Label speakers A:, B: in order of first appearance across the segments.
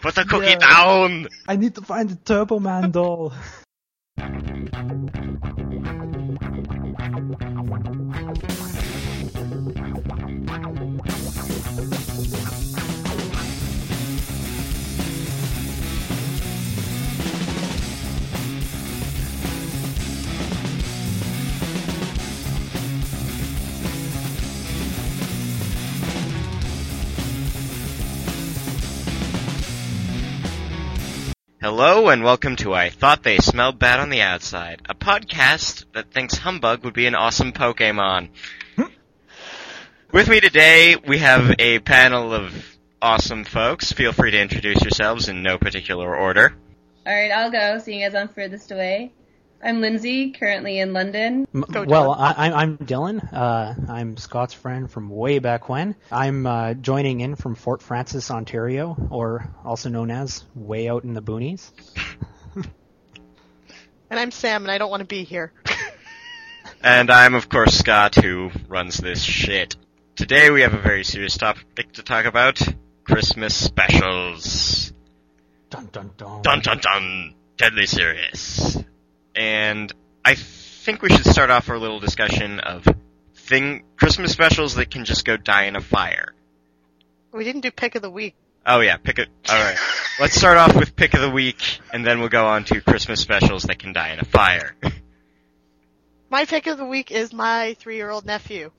A: Put the cookie
B: Yeah.
A: down!
B: I need to find the Turbo Man doll.
A: Hello and welcome to I Thought They Smelled Bad on the Outside, a podcast that thinks Humbug would be an awesome Pokemon. Hmm. With me today, we have a panel of awesome folks. Feel free to introduce yourselves in no particular order.
C: Alright, I'll go, seeing as I'm furthest away. I'm Lindsey, currently in London.
B: M-
D: Go,
B: well, I, I'm, I'm Dylan. Uh, I'm Scott's friend from way back when. I'm uh, joining in from Fort Frances, Ontario, or also known as way out in the boonies.
D: And I'm Sam, and I don't want to be here.
A: And I'm, of course, Scott, who runs this shit. Today we have a very serious topic to talk about Christmas specials.
B: Dun dun dun.
A: Dun dun dun! Deadly serious. And I think we should start off our little discussion of thing Christmas specials that can just go die in a fire.
D: we didn't do pick of the week.
A: Oh yeah, pick it. All right. Let's start off with pick of the week, and then we'll go on to Christmas specials that can die in a fire.
D: My pick of the week is my three-year-old nephew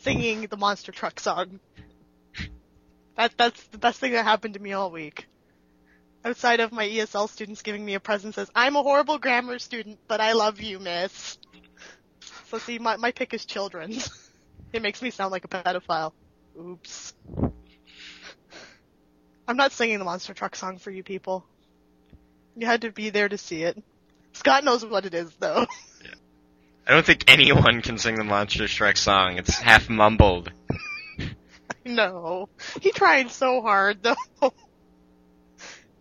D: singing the Monster Truck song. That that's the best thing that happened to me all week. Outside of my ESL students giving me a present says, "I'm a horrible grammar student, but I love you, miss." So see, my my pick is children's. It makes me sound like a pedophile. Oops. I'm not singing the Monster Truck song for you people. You had to be there to see it. Scott knows what it is, though.
A: I don't think anyone can sing the Monster Truck song. It's half mumbled.
D: no. He tried so hard, though.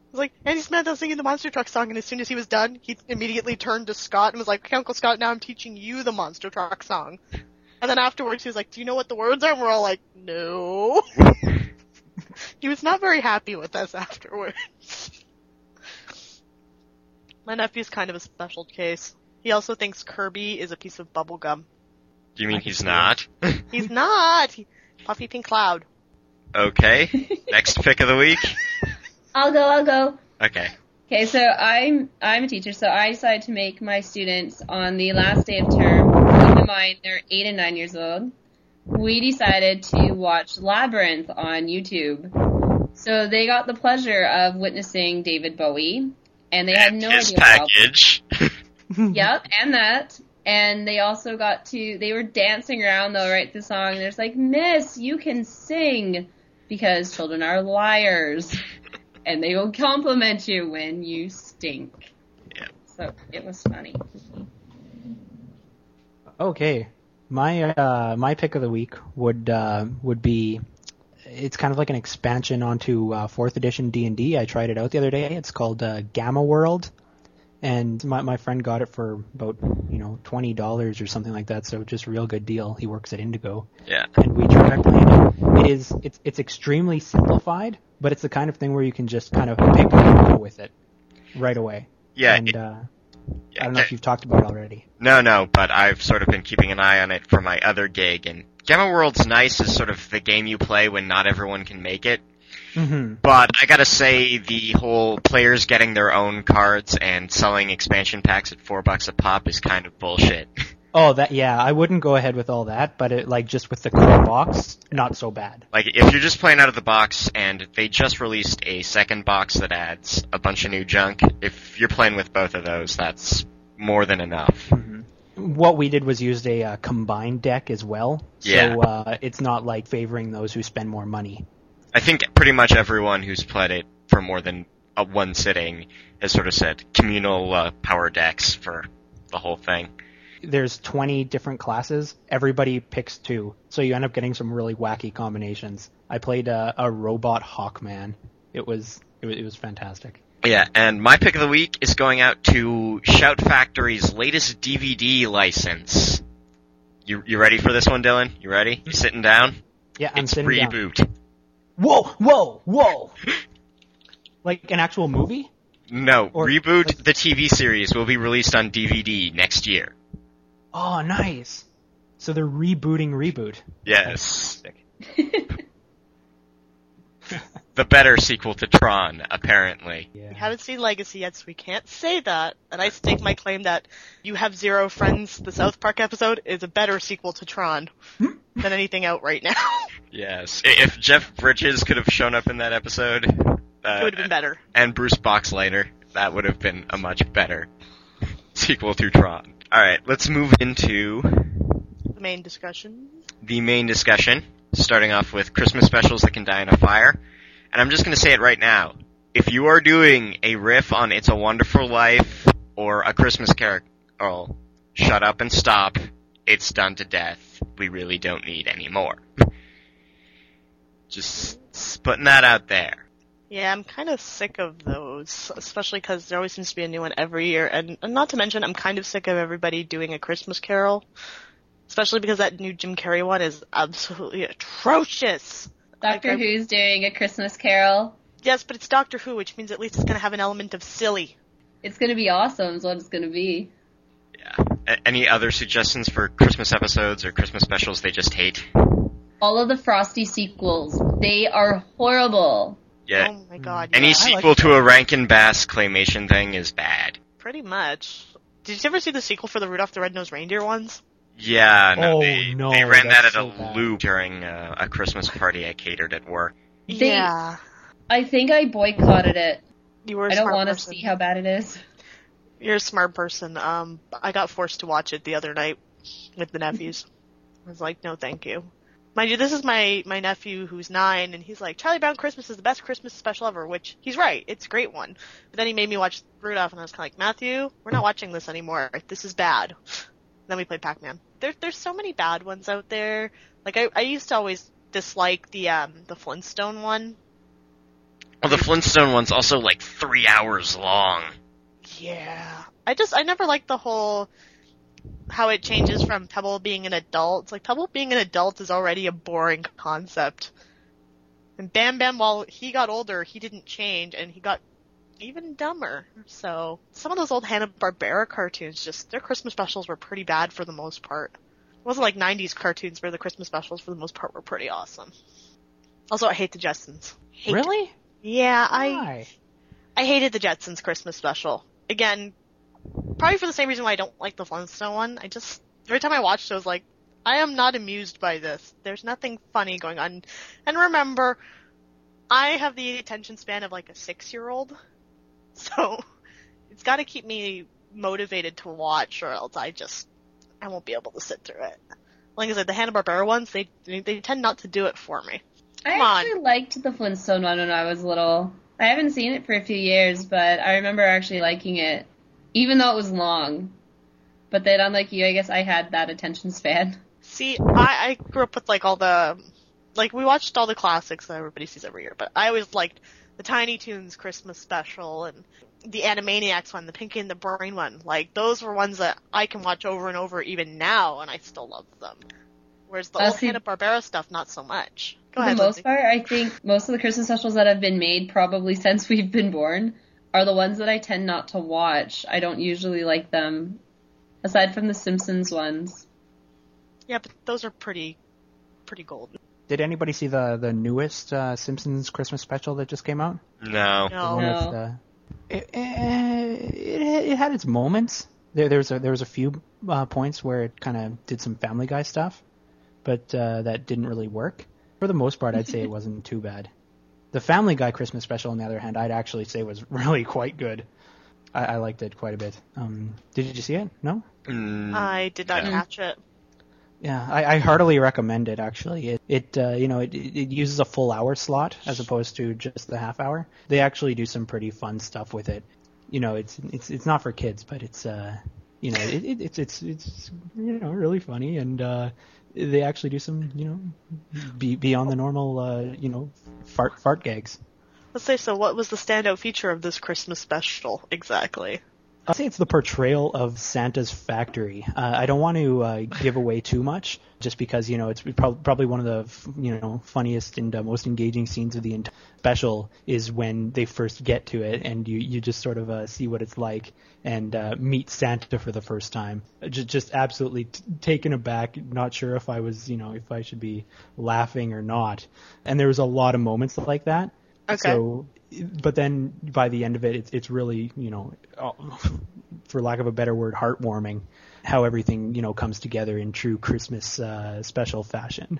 D: It was like, and he's mad singing the Monster Truck song, and as soon as he was done, he immediately turned to Scott and was like, okay, Uncle Scott, now I'm teaching you the Monster Truck song. And then afterwards, he was like, do you know what the words are? And we're all like, no. he was not very happy with us afterwards. My nephew's kind of a special case. He also thinks Kirby is a piece of bubble gum.
A: Do you mean he's not?
D: He's not! Puffy Pink Cloud.
A: okay. Next pick of the week.
C: I'll go, I'll go.
A: Okay.
C: Okay, so I'm I'm a teacher, so I decided to make my students on the last day of term, keep in mind they're eight and nine years old. We decided to watch Labyrinth on YouTube. So they got the pleasure of witnessing David Bowie, and they had no
A: His
C: idea how
A: package.
C: Yep, and that. And they also got to, they were dancing around though, right, the song. And there's like, Miss, you can sing because children are liars. And they will compliment you when you stink.
A: Yeah.
C: So it was funny.
B: Okay, my uh, my pick of the week would uh, would be it's kind of like an expansion onto uh, fourth edition D and D. I tried it out the other day. It's called uh, Gamma World, and my my friend got it for about you know twenty dollars or something like that. So just a real good deal. He works at Indigo,
A: Yeah.
B: and we tried playing it. It is it's it's extremely simplified, but it's the kind of thing where you can just kind of pick up and go with it right away.
A: Yeah.
B: and
A: it-
B: uh,
A: yeah,
B: I don't know if you've talked about it already.
A: No, no, but I've sort of been keeping an eye on it for my other gig, and Gamma World's nice is sort of the game you play when not everyone can make it.
B: Hmm
A: But I gotta say, the whole players getting their own cards and selling expansion packs at four bucks a pop is kind of bullshit.
B: Oh, that yeah, I wouldn't go ahead with all that, but it, like just with the core box, not so bad.
A: like, if you're just playing out of the box and they just released a second box that adds a bunch of new junk, if you're playing with both of those, that's more than enough.
B: What we did was used a uh, combined deck as well,
A: Yeah.
B: so uh, it's not like favoring those who spend more money.
A: I think pretty much everyone who's played it for more than uh, one sitting has sort of said communal uh, power decks for the whole thing.
B: There's 20 different classes. Everybody picks two, so you end up getting some really wacky combinations. I played a, a robot Hawkman. It was it was, it was fantastic.
A: Yeah, and my pick of the week is going out to Shout Factory's latest DVD license. You you ready for this one, Dylan? You ready? You sitting down?
B: Yeah, I'm
A: it's
B: sitting down.
A: Reboot.
B: Whoa, whoa, whoa! like an actual movie?
A: No,
B: Or-
A: Reboot the TV series will be released on DVD next year.
B: Oh, nice. So they're rebooting reboot.
A: Yes. The better sequel to Tron, apparently.
D: We haven't seen Legacy yet, so we can't say that. And I stake my claim that You Have Zero Friends, the South Park episode, is a better sequel to Tron than anything out right now.
A: Yes. If Jeff Bridges could have shown up in that episode,
D: it
A: uh,
D: would have been better.
A: and Bruce Boxleitner, that would have been a much better sequel to Tron. Alright, let's move into
D: The main discussion.
A: the main discussion, starting off with Christmas specials that can die in a fire. And I'm just gonna say it right now. If you are doing a riff on It's a Wonderful Life or a Christmas Carol, shut up and stop. It's done to death. We really don't need any more. Just putting that out there.
D: Yeah, I'm kind of sick of those, especially because there always seems to be a new one every year. And, and not to mention, I'm kind of sick of everybody doing a Christmas Carol, especially because that new Jim Carrey one is absolutely atrocious.
C: Doctor
D: Like,
C: Who's doing a Christmas Carol.
D: Yes, but it's Doctor Who, which means at least it's going to have an element of silly.
C: It's gonna be awesome. Is what it's gonna be.
A: Yeah. A- any other suggestions for Christmas episodes or Christmas specials they just hate?
C: All of the Frosty sequels, they are horrible.
A: Yeah.
D: Oh my god.
A: Any
D: yeah,
A: sequel
D: like
A: to a Rankin Bass claymation thing is bad.
D: Pretty much. Did you ever see the sequel for the Rudolph the Red-Nosed Reindeer ones?
A: Yeah, no,
B: Oh,
A: they,
B: no,
A: they ran that at
B: so
A: a
B: bad.
A: loop during uh, a Christmas party I catered at work.
C: They-
D: yeah.
C: I think I boycotted it.
D: You were a
C: I don't want to see how bad it is.
D: You're a smart person. Um, I got forced to watch it the other night with the nephews. I was like, no, thank you. Mind you, this is my my nephew who's nine, and he's like, Charlie Brown Christmas is the best Christmas special ever. Which he's right, it's a great one. But then he made me watch Rudolph, and I was kind of like, Matthew, we're not watching this anymore. This is bad. Then we played Pac-Man. There, there's so many bad ones out there. Like I, I used to always dislike the um the Flintstone one.
A: Well, the Flintstone one's also like three hours long.
D: Yeah. I just I never liked the whole how it changes from Pebble being an adult. It's like Pebble being an adult is already a boring concept. And Bam Bam while he got older, he didn't change and he got even dumber. So some of those old Hanna Barbera cartoons just their Christmas specials were pretty bad for the most part. It wasn't like 90s cartoons where the Christmas specials for the most part were pretty awesome. Also, I hate the Jetsons. Hate
B: Really?
D: Yeah, I
B: Why?
D: I hated the Jetsons Christmas special. Again, probably for the same reason why I don't like the Flintstone one. I just every time I watched it, I was like, I am not amused by this. There's nothing funny going on. And remember, I have the attention span of like a six year old, so it's got to keep me motivated to watch, or else I just I won't be able to sit through it. Like I said, the Hanna Barbera ones, they they tend not to do it for me.
C: I
D: Come on.
C: actually liked the Flintstone one when I was little. I haven't seen it for a few years, but I remember actually liking it, even though it was long. But then, unlike you, I guess I had that attention span.
D: See, I, I grew up with like all the, like we watched all the classics that everybody sees every year, but I always liked the Tiny Toons Christmas special and the Animaniacs one, the Pinky and the Brain one. Like those were ones that I can watch over and over even now, and I still love them. Whereas the
C: Uh,
D: old Hanna Barbera stuff, not so much. Go
C: For
D: ahead,
C: the most
D: Lindsey.
C: part, I think most of the Christmas specials that have been made probably since we've been born are the ones that I tend not to watch. I don't usually like them, aside from the Simpsons ones.
D: Yeah, but those are pretty, pretty golden.
B: Did anybody see the the newest uh, Simpsons Christmas special that just came out?
A: No.
D: No.
C: No.
B: with, uh, it, it, it had its moments. There, there was a there was a few uh, points where it kind of did some Family Guy stuff, but uh, that didn't really work. For the most part, I'd say it wasn't too bad. The Family Guy Christmas special, on the other hand, I'd actually say was really quite good. I, I liked it quite a bit. Um, did you see it? No.
A: Mm,
D: I did not
A: Yeah.
D: catch it.
B: Yeah, I, I heartily recommend it. Actually, it it uh, you know it, it uses a full hour slot as opposed to just the half hour. They actually do some pretty fun stuff with it. You know, it's it's it's not for kids, but it's uh you know it, it, it's it's it's you know really funny and uh they actually do some you know be, beyond the normal uh you know fart fart gags.
D: Let's say so. What was the standout feature of this Christmas special exactly?
B: I'd say it's the portrayal of Santa's factory. Uh, I don't want to uh, give away too much, just because you know it's prob- probably one of the f- you know funniest and uh, most engaging scenes of the entire special is when they first get to it, and you you just sort of uh, see what it's like and uh, meet Santa for the first time. Just just absolutely t- taken aback, not sure if I was you know if I should be laughing or not. And there was a lot of moments like that.
D: Okay.
B: So, but then by the end of it, it's it's really you know, for lack of a better word, heartwarming how everything you know comes together in true Christmas uh, special fashion.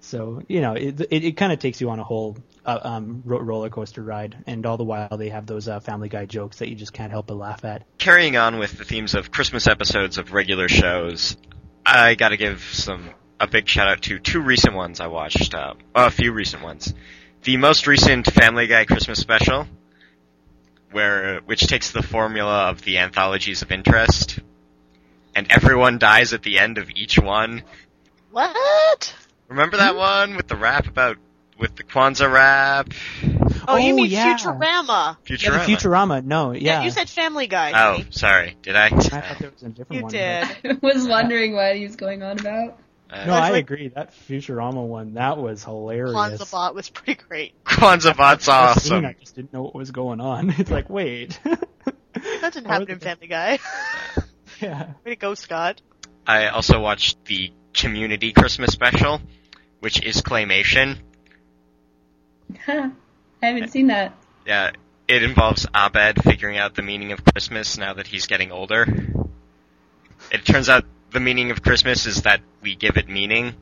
B: So you know, it it, it kind of takes you on a whole uh, um, ro- roller coaster ride, and all the while they have those uh, Family Guy jokes that you just can't help but laugh at.
A: Carrying on with the themes of Christmas episodes of regular shows, I gotta give some a big shout out to two recent ones I watched. Uh, a few recent ones. The most recent Family Guy Christmas special, where which takes the formula of the anthologies of interest, and everyone dies at the end of each one.
D: What?
A: Remember that one with the rap about with the Kwanzaa rap?
D: Oh, you
B: Oh,
D: mean
B: yeah.
D: Futurama?
A: Futurama.
B: the Futurama. No, yeah.
D: you said Family Guy.
A: Oh,
D: honey.
A: sorry. Did I?
B: I thought there was a different
D: You
B: one.
D: You
B: did.
C: I was wondering what he was going on about.
A: Uh,
B: No,
D: I like-
B: agree. That Futurama one, that was hilarious.
D: Kwanzaa Bot was pretty great.
A: Kwanzaa Bot's
B: First scene. I just didn't know what was going on. It's like, wait.
D: That didn't happen in Family Guy.
B: yeah.
D: Way to go, Scott.
A: I also watched the Community Christmas special, which is claymation.
C: I haven't seen that.
A: Yeah, it involves Abed figuring out the meaning of Christmas now that he's getting older. It turns out the meaning of Christmas is that we give it meaning.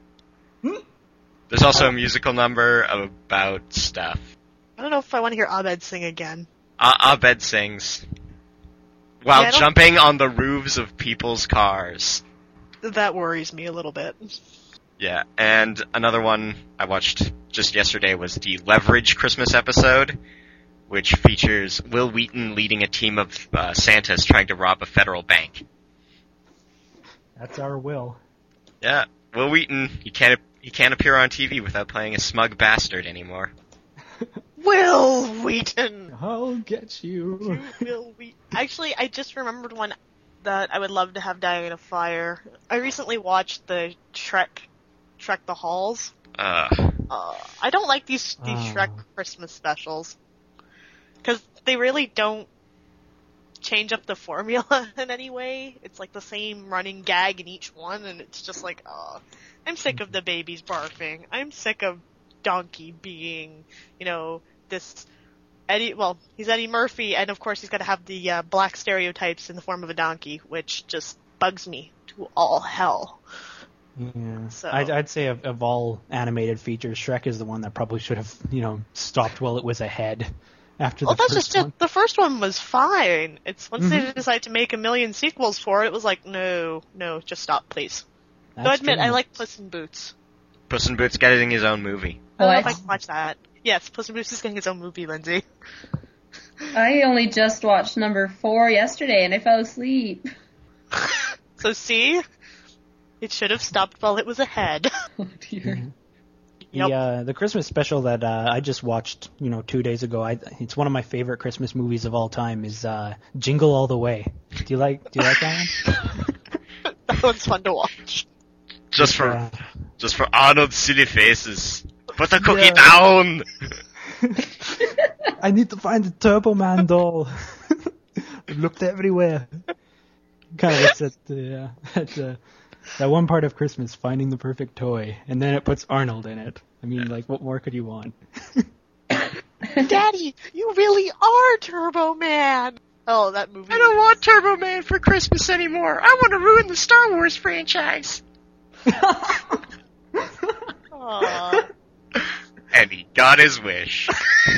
A: There's also a musical number about stuff.
D: I don't know if I want to hear Abed sing again.
A: A- Abed sings while
D: Yeah,
A: jumping on the roofs of people's cars.
D: That worries me a little bit.
A: Yeah, and another one I watched just yesterday was the Leverage Christmas episode, which features Wil Wheaton leading a team of uh, Santas trying to rob a federal bank.
B: That's our will.
A: Yeah, Wil Wheaton, he can't he can't appear on TV without playing a smug bastard anymore.
D: Wil Wheaton.
B: I'll get you.
D: Wil Wheaton. Actually, I just remembered one that I would love to have die in a fire. I recently watched the Shrek, Shrek the Halls.
A: Uh,
D: Uh, I don't like these these
B: Ah.
D: Shrek Christmas specials because they really don't change up the formula in any way. It's like the same running gag in each one, and it's just like, oh, I'm sick of the babies barfing. I'm sick of Donkey being, you know, this Eddie. Well, he's Eddie Murphy, and of course he's got to have the uh, black stereotypes in the form of a donkey, which just bugs me to all hell.
B: Yeah.
D: So-
B: I'd, I'd say of, of all animated features, Shrek is the one that probably should have, you know, stopped while it was ahead. After
D: Well,
B: the
D: that's
B: first
D: just
B: one.
D: it. The first one was fine. It's once they
B: Mhm.
D: decide to make a million sequels for it, it was like, no, no, just stop, please. Though I
B: That's
D: admit,
B: true.
D: I like Puss in Boots.
A: Puss in Boots getting his own movie.
D: I don't know if I can watch that. Yes, Puss in Boots is getting his own movie, Lindsey.
C: I only just watched number four yesterday and I fell asleep.
D: so see, it should have stopped while it was ahead.
C: Oh dear.
D: Yep.
B: The uh, the Christmas special that uh, I just watched, you know, two days ago. I, it's one of my favorite Christmas movies of all time. Is uh, Jingle All the Way. Do you like Do you like that one?
D: that one's fun to watch.
A: Just for
B: Uh,
A: just for Arnold's silly faces. Put the cookie
B: Yeah.
A: down.
B: I need to find the Turbo Man doll. I've looked everywhere. Kind of looks at the uh, at uh, that one part of Christmas, finding the perfect toy, and then it puts Arnold in it. I mean, like, what more could you want?
D: Daddy, you really are Turbo Man. Oh, that movie.
A: I don't want Turbo Man for Christmas anymore. I want to ruin the Star Wars franchise. And he got his wish.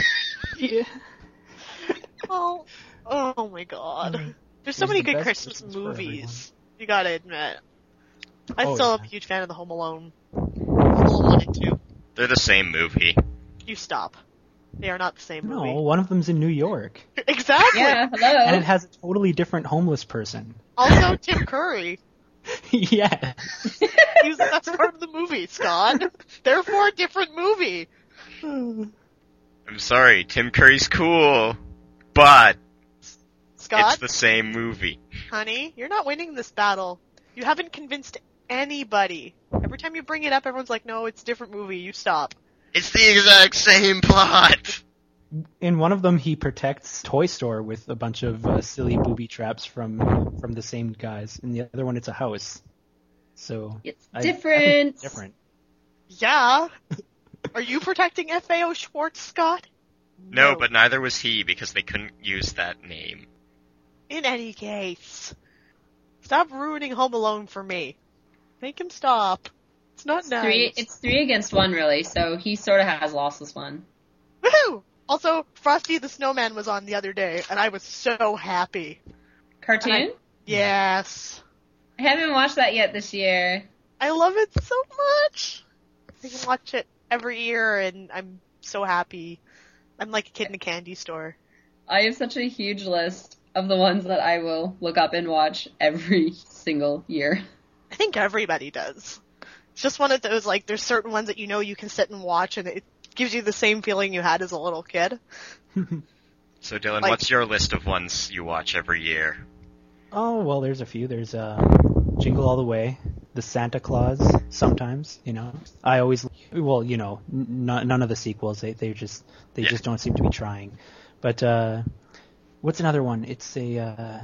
B: yeah.
D: Oh, oh my god. There's so
B: It
D: many
B: the
D: good Christmas,
B: Christmas
D: movies. You gotta admit. I'm
B: Oh,
D: still
B: yeah.
D: a huge fan of the Home Alone. Home Alone 1 and 2.
A: They're the same movie.
D: You stop. They are not the same
B: No,
D: movie.
B: No, one of them's in New York,
D: Exactly!
C: Yeah,
B: and it has a totally different homeless person.
D: Also, Tim Curry.
B: yeah.
D: He's the best part of the movie, Scott. Therefore, a different movie.
A: I'm sorry, Tim Curry's cool, but
D: Scott,
A: It's the same movie.
D: honey, you're not winning this battle. You haven't convinced anybody. Every time you bring it up, everyone's like, no, it's a different movie. You stop.
A: It's the exact same plot.
B: In one of them, he protects Toy Store with a bunch of uh, silly booby traps from from the same guys. In the other one, it's a house. So
C: It's
B: I- I
C: different.
B: it's different.
D: Yeah. Are you protecting FAO Schwarz, Scott?
A: No, but neither was he because they couldn't use that name.
D: In any case, stop ruining Home Alone for me. Make him stop. It's not
C: It's
D: nice.
C: three. It's three against one, really. So he sort of has lost this one.
D: Woohoo! Also, Frosty the Snowman was on the other day, and I was so happy.
C: Cartoon.
D: Yes.
C: I haven't watched that yet this year.
D: I love it so much. I can watch it every year, and I'm so happy. I'm like a kid in a candy store.
C: I have such a huge list of the ones that I will look up and watch every single year.
D: I think everybody does. It's just one of those, like, there's certain ones that you know you can sit and watch, and it gives you the same feeling you had as a little kid.
A: So Dylan,
D: Like-
A: what's your list of ones you watch every year?
B: Oh well, there's a few. There's uh, Jingle All the Way, the Santa Claus. Sometimes, you know, I always well, you know, n- none of the sequels. They they just they
A: Yeah.
B: just don't seem to be trying. But uh, what's another one? It's a uh,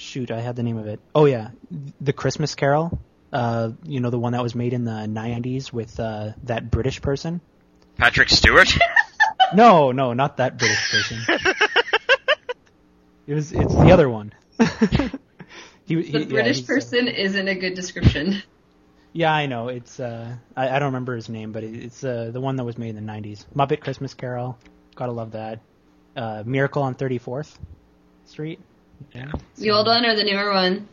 B: shoot. I had the name of it. Oh yeah, the Christmas Carol. Uh, you know, the one that was made in the '90s with uh, that British person.
A: Patrick Stewart?
B: No, no, not that British person. it was. It's the other one. he, he-
C: The
B: yeah,
C: British
B: uh,
C: person isn't a good description.
B: Yeah, I know. It's uh, I, I don't remember his name, but it, it's uh, the one that was made in the '90s. Muppet Christmas Carol. Gotta love that. Uh, Miracle on 34th Street. Yeah.
C: The old one or the newer one?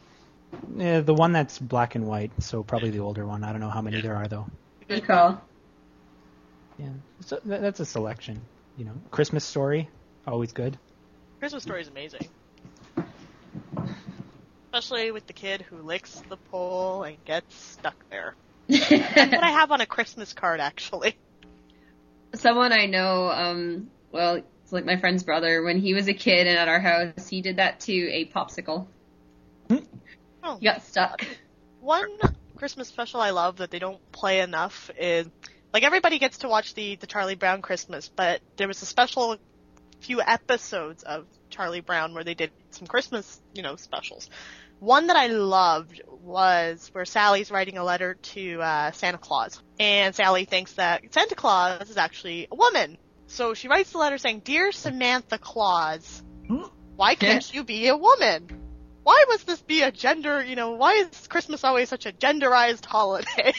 B: Yeah, the one that's black and white. So probably the older one. I don't know how many there are though.
C: Good call.
B: Yeah, so that's a selection. You know, Christmas Story, always good.
D: Christmas Story is amazing. Especially with the kid who licks the pole and gets stuck there. That's what I have on a Christmas card, actually.
C: Someone I know, um, well, it's like my friend's brother. When he was a kid and at our house, he did that to a popsicle.
D: Oh.
C: He got stuck.
D: One Christmas special I love that they don't play enough is like everybody gets to watch the the Charlie Brown Christmas, but there was a special few episodes of Charlie Brown where they did some Christmas, you know, specials. One that I loved was where Sally's writing a letter to uh, Santa Claus, and Sally thinks that Santa Claus is actually a woman. So she writes the letter saying, "Dear Samantha Claus, why can't you be a woman? Why must this be a gender? You know, why is Christmas always such a genderized holiday?"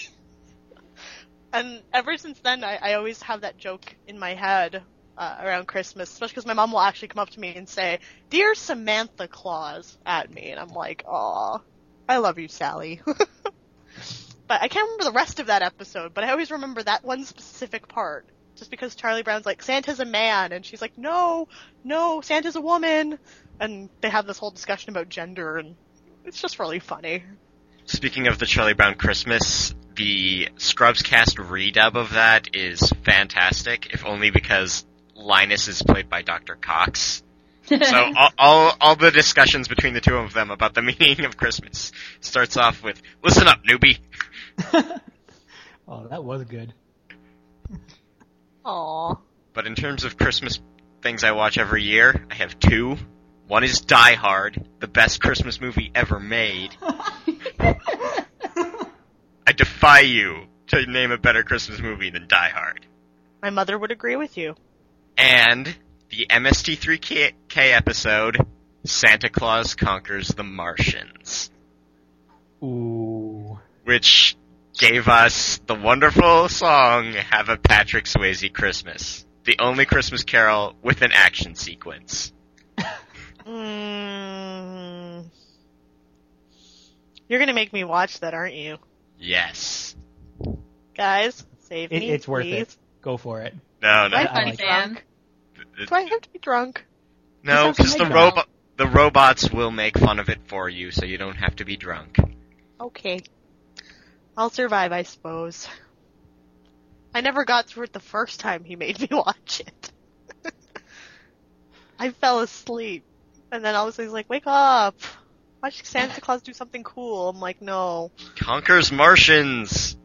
D: and ever since then, I, I always have that joke in my head uh, around Christmas, especially because my mom will actually come up to me and say, "Dear Samantha Claus" at me, and I'm like, "Aw, I love you, Sally." but I can't remember the rest of that episode, but I always remember that one specific part. Just because Charlie Brown's like, Santa's a man, and she's like, no, no, Santa's a woman. And they have this whole discussion about gender, and it's just really funny.
A: Speaking of the Charlie Brown Christmas, the Scrubs cast redub of that is fantastic, if only because Linus is played by Dr. Cox. So all, all, all the discussions between the two of them about the meaning of Christmas starts off with, listen up, newbie.
B: Oh, that was good.
D: Aww.
A: But in terms of Christmas things I watch every year, I have two. One is Die Hard, the best Christmas movie ever made. I defy you to name a better Christmas movie than Die Hard.
D: My mother would agree with you.
A: And the MST3K episode, Santa Claus Conquers the Martians,
B: Ooh.
A: which gave us the wonderful song Have a Patrick Swayze Christmas. The only Christmas carol with an action sequence.
D: Mm. You're gonna make me watch that, aren't you?
A: Yes.
D: Guys, save
B: It,
D: me,
B: it's worth
D: please.
B: it. Go for it.
A: No, no,
C: My
B: I
C: fun
B: like
C: Sam.
D: Do I have to be drunk?
A: no, because the robot, the robots will make fun of it for you, so you don't have to be drunk.
D: Okay. I'll survive, I suppose. I never got through it the first time he made me watch it. I fell asleep. And then all of a sudden he's like, wake up! Watch Santa Claus do something cool. I'm like, no.
A: Conquers Martians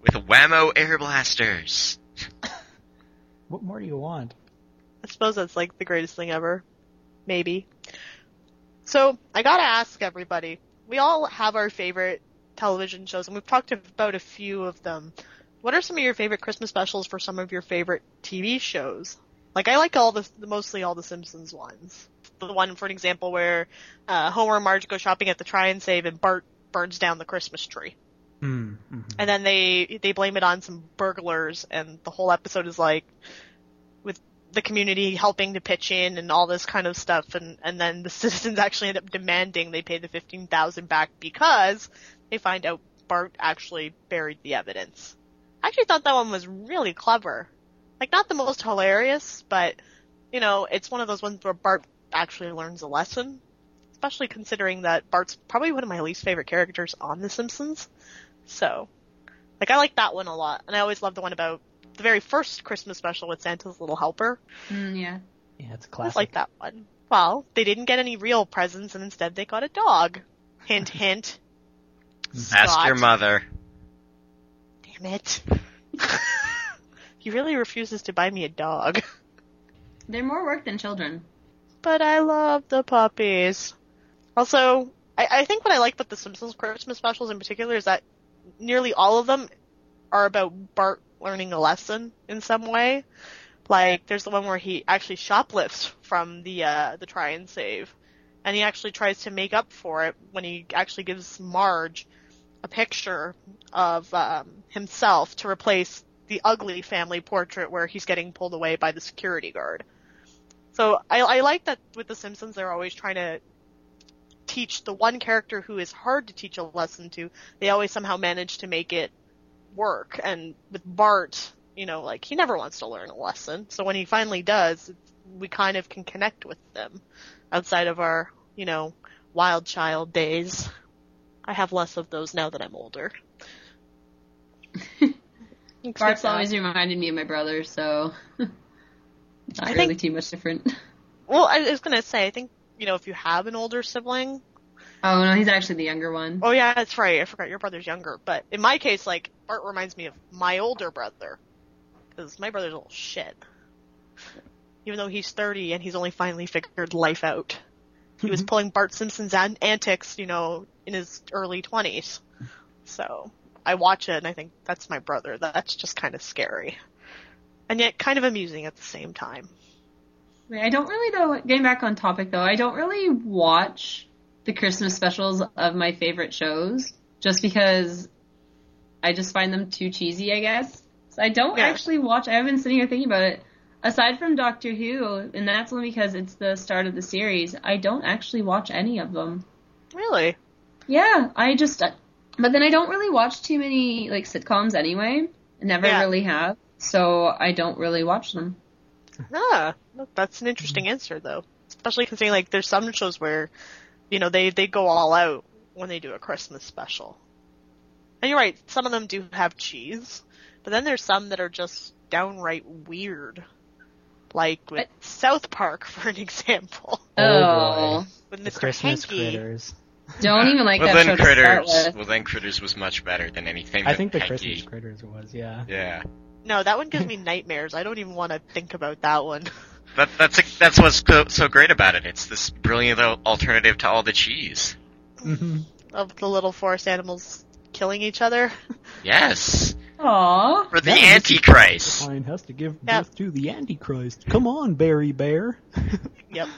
A: with whammo air blasters.
B: What more do you want?
D: I suppose that's like the greatest thing ever. Maybe. So, I gotta ask everybody. We all have our favorite television shows, and we've talked about a few of them. What are some of your favorite Christmas specials for some of your favorite TV shows? Like, I like all the, mostly all the Simpsons ones. The one, for an example, where uh, Homer and Marge go shopping at the Try and Save, and Bart burns down the Christmas tree.
B: Mm, mhm.
D: and then they they blame it on some burglars and the whole episode is like with the community helping to pitch in and all this kind of stuff and and then the citizens actually end up demanding they pay the 15,000 back because they find out Bart actually buried the evidence. I actually thought that one was really clever. Like not the most hilarious, but you know, it's one of those ones where Bart actually learns a lesson. Especially considering that Bart's probably one of my least favorite characters on The Simpsons. So, like I like that one a lot, and I always love the one about the very first Christmas special with Santa's Little Helper.
C: Mm, yeah.
B: Yeah, it's a
D: I
B: classic.
D: I like that one. Well, they didn't get any real presents, and instead they got a dog. Hint, hint.
A: Ask your mother.
D: Damn it. he really refuses to buy me a dog.
C: They're more work than children.
D: But I love the puppies. Also, I, I think what I like about the Simpsons Christmas specials in particular is that nearly all of them are about Bart learning a lesson in some way. Like, there's the one where he actually shoplifts from the, uh, the try and save. And he actually tries to make up for it when he actually gives Marge a picture of, um, himself to replace the ugly family portrait where he's getting pulled away by the security guard. So I, I like that with The Simpsons, they're always trying to teach the one character who is hard to teach a lesson to. They always somehow manage to make it work. And with Bart, you know, like he never wants to learn a lesson. So when he finally does, we kind of can connect with them outside of our, you know, wild child days. I have less of those now that I'm older.
C: Bart's always reminded me of my brother, so not
D: I
C: really
D: think-
C: too much different.
D: Well, I was gonna say, I think, you know, if you have an older sibling,
C: Oh no, he's actually the younger one.
D: Oh yeah, that's right. I forgot your brother's younger. But in my case, like Bart reminds me of my older brother, because my brother's a little shit. Even though he's 30 and he's only finally figured life out, he was mm-hmm. pulling Bart Simpson's an- antics, you know, in his early 20s. So I watch it and I think that's my brother. That's just kind of scary, and yet kind of amusing at the same time.
C: I don't really though. Getting back on topic though, I don't really watch the Christmas specials of my favorite shows just because I just find them too cheesy. I guess so. I don't
D: Yeah.
C: actually watch. I haven't been sitting here thinking about it. Aside from Doctor Who, and that's only because it's the start of the series, I don't actually watch any of them.
D: Really?
C: Yeah, I just. But then I don't really watch too many like sitcoms anyway. Never
D: Yeah.
C: really have, so I don't really watch them.
D: Ah, that's an interesting answer though. Especially considering like there's some shows where, you know, they they go all out when they do a Christmas special. And you're right, some of them do have cheese, but then there's some that are just downright weird. Like with South Park, for an example,
B: Oh,
D: with
B: The
D: Mr.
B: Christmas
D: Hankey.
B: critters.
C: Don't even like
A: well,
C: that
A: then
C: show to start
A: Critters.
C: with.
A: Well, then Critters was much better than anything.
B: I think the
A: Peggy-
B: Christmas critters was, yeah.
A: Yeah,
D: No, that one gives me nightmares. I don't even want to think about that one.
A: that, that's that's what's so, so great about it. It's this brilliant alternative to all the cheese.
B: hmm
D: of the little forest animals killing each other.
A: Yes,
C: Aww.
A: for the
B: Yeah, this is-
A: Antichrist.
B: Lion has to give
D: Yeah.
B: birth to the Antichrist. Come on, Barry Bear.
D: Yep.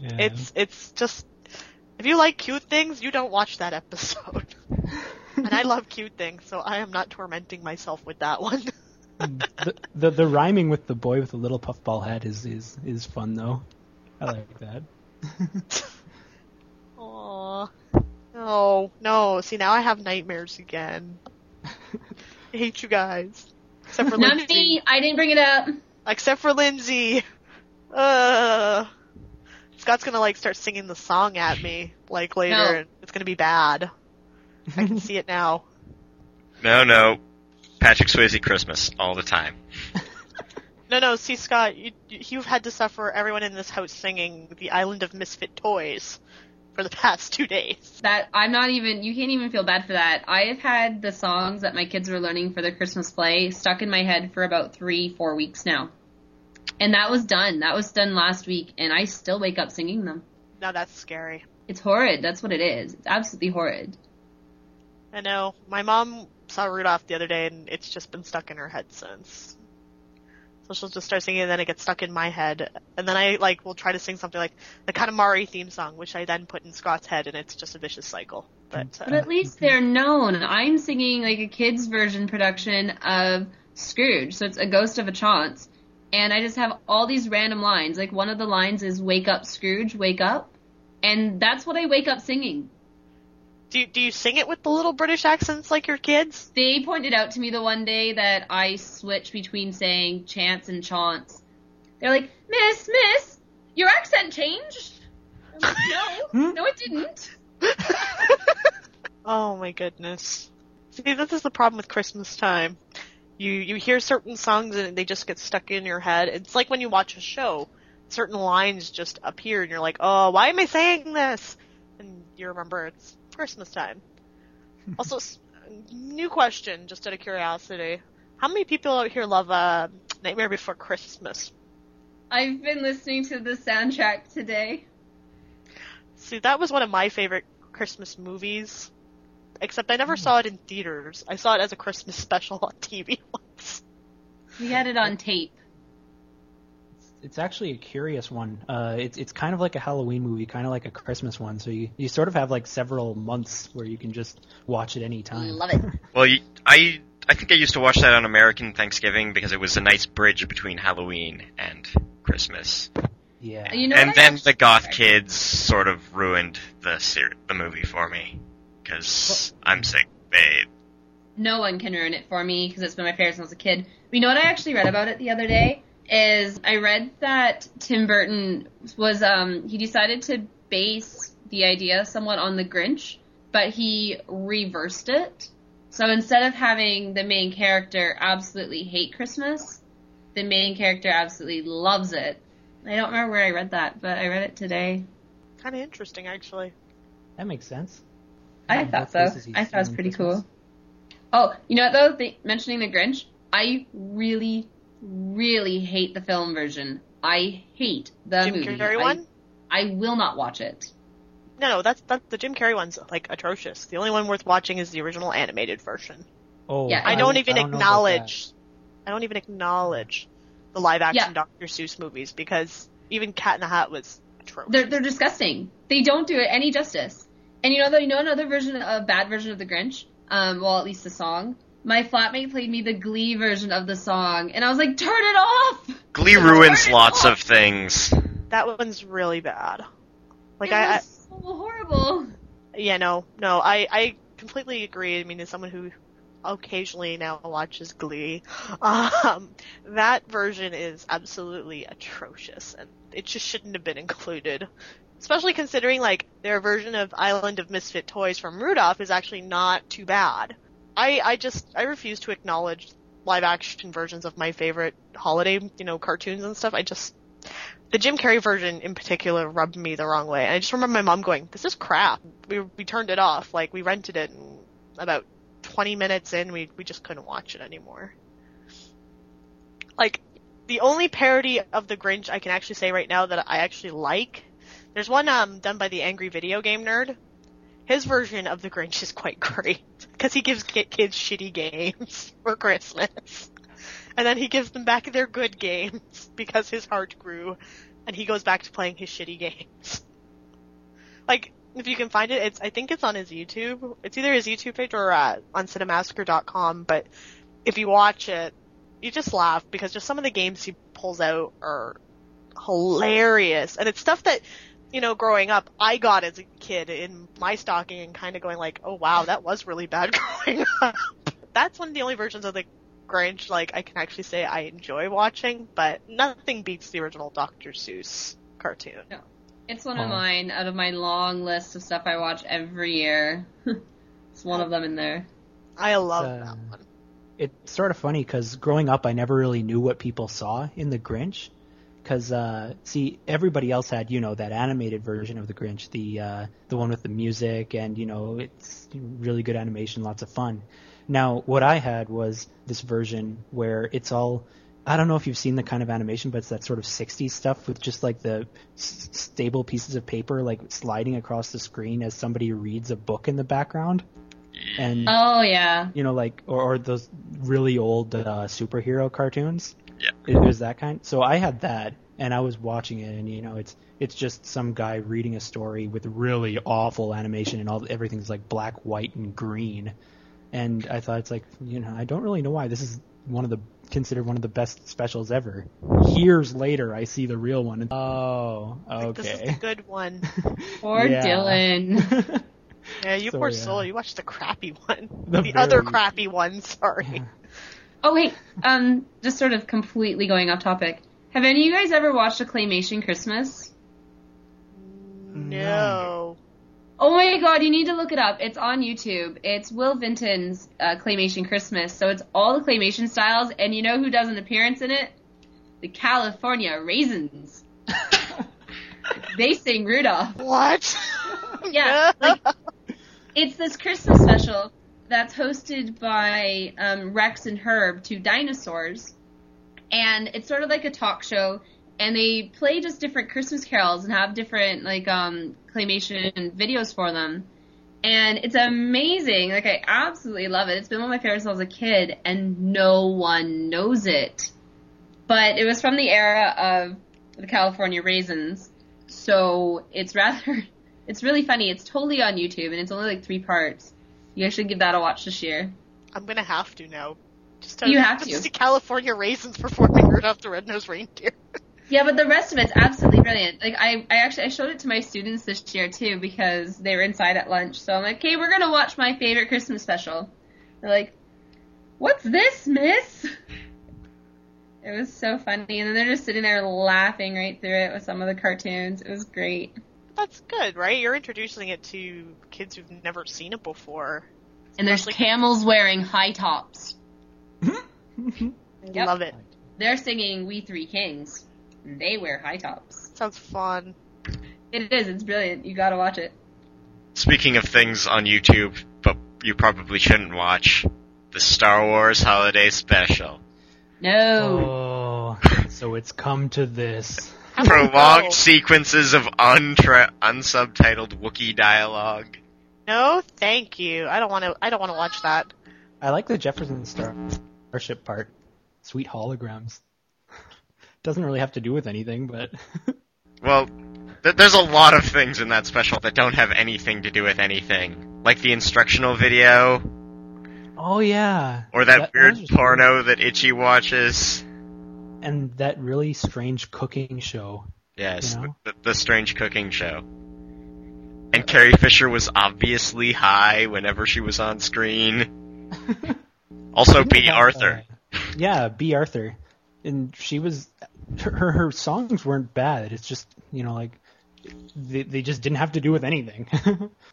B: Yeah.
D: It's it's just if you like cute things, you don't watch that episode. and I love cute things, so I am not tormenting myself with that one. Hmm.
B: the, the the rhyming with the boy with the little puffball head is is is fun though. I like that.
D: Aww. No, no. See, now I have nightmares again. I hate you guys. Except for
C: Not
D: Lindsey.
C: me. I didn't bring it up.
D: Except for Lindsey. Uh. Scott's gonna like start singing the song at me like later,
C: No.
D: and it's gonna be bad. I can see it now.
A: No, no, Patrick Swayze Christmas all the time.
D: No, no, see, Scott, you, you've had to suffer everyone in this house singing The Island of Misfit Toys for the past two days.
C: That I'm not even. You can't even feel bad for that. I have had the songs that my kids were learning for their Christmas play stuck in my head for about three, four weeks now, and that was done. That was done last week, and I still wake up singing them.
D: Now that's scary.
C: It's horrid. That's what it is. It's absolutely horrid.
D: I know. My mom saw Rudolph the other day, and it's just been stuck in her head since. So she'll just start singing, and then it gets stuck in my head, and then I like will try to sing something like the Katamari theme song, which I then put in Scott's head, and it's just a vicious cycle. But,
C: But
D: uh,
C: at least they're known. I'm singing like a kids version production of Scrooge, so it's a ghost of a chance. And I just have all these random lines. Like one of the lines is "Wake up, Scrooge, wake up," and that's what I wake up singing.
D: Do you, do you sing it with the little British accents like your kids?
C: They pointed out to me the one day that I switch between saying chance and chance. They're like, "Miss, Miss, your accent changed." Like, no, no, it didn't.
D: oh my goodness. See, this is the problem with Christmas time. You you hear certain songs and they just get stuck in your head. It's like when you watch a show. Certain lines just appear and you're like, oh, why am I saying this? And you remember it's Christmas time. also, new question, just out of curiosity. How many people out here love uh, Nightmare Before Christmas?
C: I've been listening to the soundtrack today.
D: See, that was one of my favorite Christmas movies. Except I never saw it in theaters. I saw it as a Christmas special on TV once.
C: We had it on tape.
B: It's actually a curious one. Uh, it's it's kind of like a Halloween movie, kind of like a Christmas one. So you, you sort of have like several months where you can just watch it any time.
C: Love it.
A: Well, you, I I think I used to watch that on American Thanksgiving because it was a nice bridge between Halloween and Christmas.
B: Yeah.
C: You know
A: and then the goth kids sort of ruined the ser- the movie for me because I'm sick. They,
C: no one can ruin it for me because it's been my favorite since I was a kid. But you know what I actually read about it the other day is I read that Tim Burton was um he decided to base the idea somewhat on the Grinch, but he reversed it. So instead of having the main character absolutely hate Christmas, the main character absolutely loves it. I don't remember where I read that, but I read it today.
D: Kind of interesting, actually.
B: That makes sense.
C: I
B: Yeah,
C: thought so. I thought it was pretty
B: Christmas.
C: cool. Oh, you know what though? The, mentioning the Grinch, I really, really hate the film version. I hate the
D: Jim
C: movie.
D: Carrey
C: I-
D: one?
C: I will not watch it.
D: No, no, that's that's the Jim Carrey one's like atrocious. The only one worth watching is the original animated version.
B: Oh,
C: Yeah,
D: I don't even
B: I don't
D: acknowledge. I don't even acknowledge the live action
C: Yeah.
D: Dr. Seuss movies because even Cat in the Hat was atrocious.
C: They're they're disgusting. They don't do it any justice. And you know though, you know another version, a bad version of the Grinch. Um, well, at least the song. My flatmate played me the Glee version of the song, and I was like, "Turn it off!"
A: Glee
C: Turn
A: ruins lots
C: off!
A: of things.
D: that one's really bad. Like
C: it
D: I, I
C: was so horrible.
D: yeah, no, no, I I completely agree. I mean, as someone who occasionally now watches Glee, um, that version is absolutely atrocious, and it just shouldn't have been included. Especially considering like their version of Island of Misfit Toys from Rudolph is actually not too bad. I I just I refuse to acknowledge live action versions of my favorite holiday, you know, cartoons and stuff. I just the Jim Carrey version in particular rubbed me the wrong way. And I just remember my mom going, "This is crap." We we turned it off. Like we rented it, and about 20 minutes in, we we just couldn't watch it anymore. Like the only parody of the Grinch I can actually say right now that I actually like, there's one um done by the Angry Video Game Nerd. His version of the Grinch is quite great because he gives ki- kids shitty games for Christmas. And then he gives them back their good games because his heart grew and he goes back to playing his shitty games. Like, if you can find it, it's I think it's on his YouTube. It's either his YouTube page or uh, on cinemassacre.com, but if you watch it, you just laugh because just some of the games he pulls out are hilarious. And it's stuff that, you know, growing up, I got as a kid in my stocking and kind of going like, oh wow, that was really bad growing up. That's one of the only versions of the Grinch, like, I can actually say I enjoy watching, but nothing beats the original Dr. Seuss cartoon. No.
C: It's one of
B: Oh.
C: mine out of my long list of stuff I watch every year. it's one of them in there.
D: I love
B: Uh,
D: that one.
B: it's sort of funny because growing up, I never really knew what people saw in the Grinch. Because uh, see, everybody else had you know that animated version of the Grinch, the uh, the one with the music and you know it's really good animation, lots of fun. Now, what I had was this version where it's all I don't know if you've seen the kind of animation, but it's that sort of 60s stuff with just like the s- stable pieces of paper like sliding across the screen as somebody reads a book in the background. And
C: Oh yeah.
B: you know, like or, or those really old uh, superhero cartoons.
A: Yeah.
B: It was that kind. So I had that, and I was watching it, and you know, it's it's just some guy reading a story with really awful animation, and all everything's like black, white, and green. And I thought it's like, you know, I don't really know why this is one of the considered one of the best specials ever. Years later, I see the real one. And, oh,
D: Like, this is the
B: okay.
D: good one.
C: Poor
B: Yeah.
C: Dylan.
D: Yeah, you
B: So,
D: poor
B: yeah.
D: soul. You watched the crappy one.
B: The
D: The, other crappy one. Sorry.
C: Oh wait, um, just sort of completely going off topic. Have any of you guys ever watched a claymation Christmas?
D: No.
C: Oh my god, you need to look it up. It's on YouTube. It's Will Vinton's uh, Claymation Christmas. So it's all the claymation styles, and you know who does an appearance in it? The California Raisins. they sing Rudolph.
D: What?
C: Yeah, like it's this Christmas special that's hosted by um, Rex and Herb, two dinosaurs, and it's sort of like a talk show. And they play just different Christmas carols and have different like um, claymation videos for them, and it's amazing. Like I absolutely love it. It's been one of my favorites since I was a kid, and no one knows it. But it was from the era of the California Raisins, so it's rather it's really funny. It's totally on YouTube, and it's only like three parts. You should give that a watch this year.
D: I'm gonna have to now. Just to,
C: You have to.
D: see California raisins performing Rudolph the Red-Nosed Reindeer.
C: Yeah, but the rest of it's absolutely brilliant. Like I, I actually I showed it to my students this year too because they were inside at lunch. So I'm like, okay, we're gonna watch my favorite Christmas special. They're like, what's this, Miss? It was so funny, and then they're just sitting there laughing right through it with some of the cartoons. It was great.
D: That's good, right? You're introducing it to kids who've never seen it before.
C: And there's
D: Especially-
C: camels wearing high tops. Yep. Mm-hmm.
D: Love it.
C: They're singing "We Three Kings." They wear high tops.
D: Sounds fun.
C: It is. It's brilliant. You gotta watch it.
A: Speaking of things on YouTube, but you probably shouldn't watch, the Star Wars Holiday Special.
C: No.
B: Oh, so it's come to this.
D: How about
A: Prolonged
D: no?
A: sequences of untra- unsubtitled Wookiee dialogue.
D: No, thank you. I don't want to. I don't want to watch that.
B: I like the Jefferson Starship part. Sweet holograms. Doesn't really have to do with anything, but
A: Well, th- there's a lot of things in that special that don't have anything to do with anything. Like the instructional video,
B: oh yeah,
A: or that,
B: That-
A: weird
B: those
A: porno that Itchy watches.
B: And that really strange cooking show.
A: Yes,
B: You know?
A: the, the strange cooking show. And Carrie Fisher was obviously high whenever she was on screen. Also,
B: Bea
A: Arthur.
B: uh, yeah, Bea Arthur, and she was her her songs weren't bad. It's just you know like they they just didn't have to do with anything.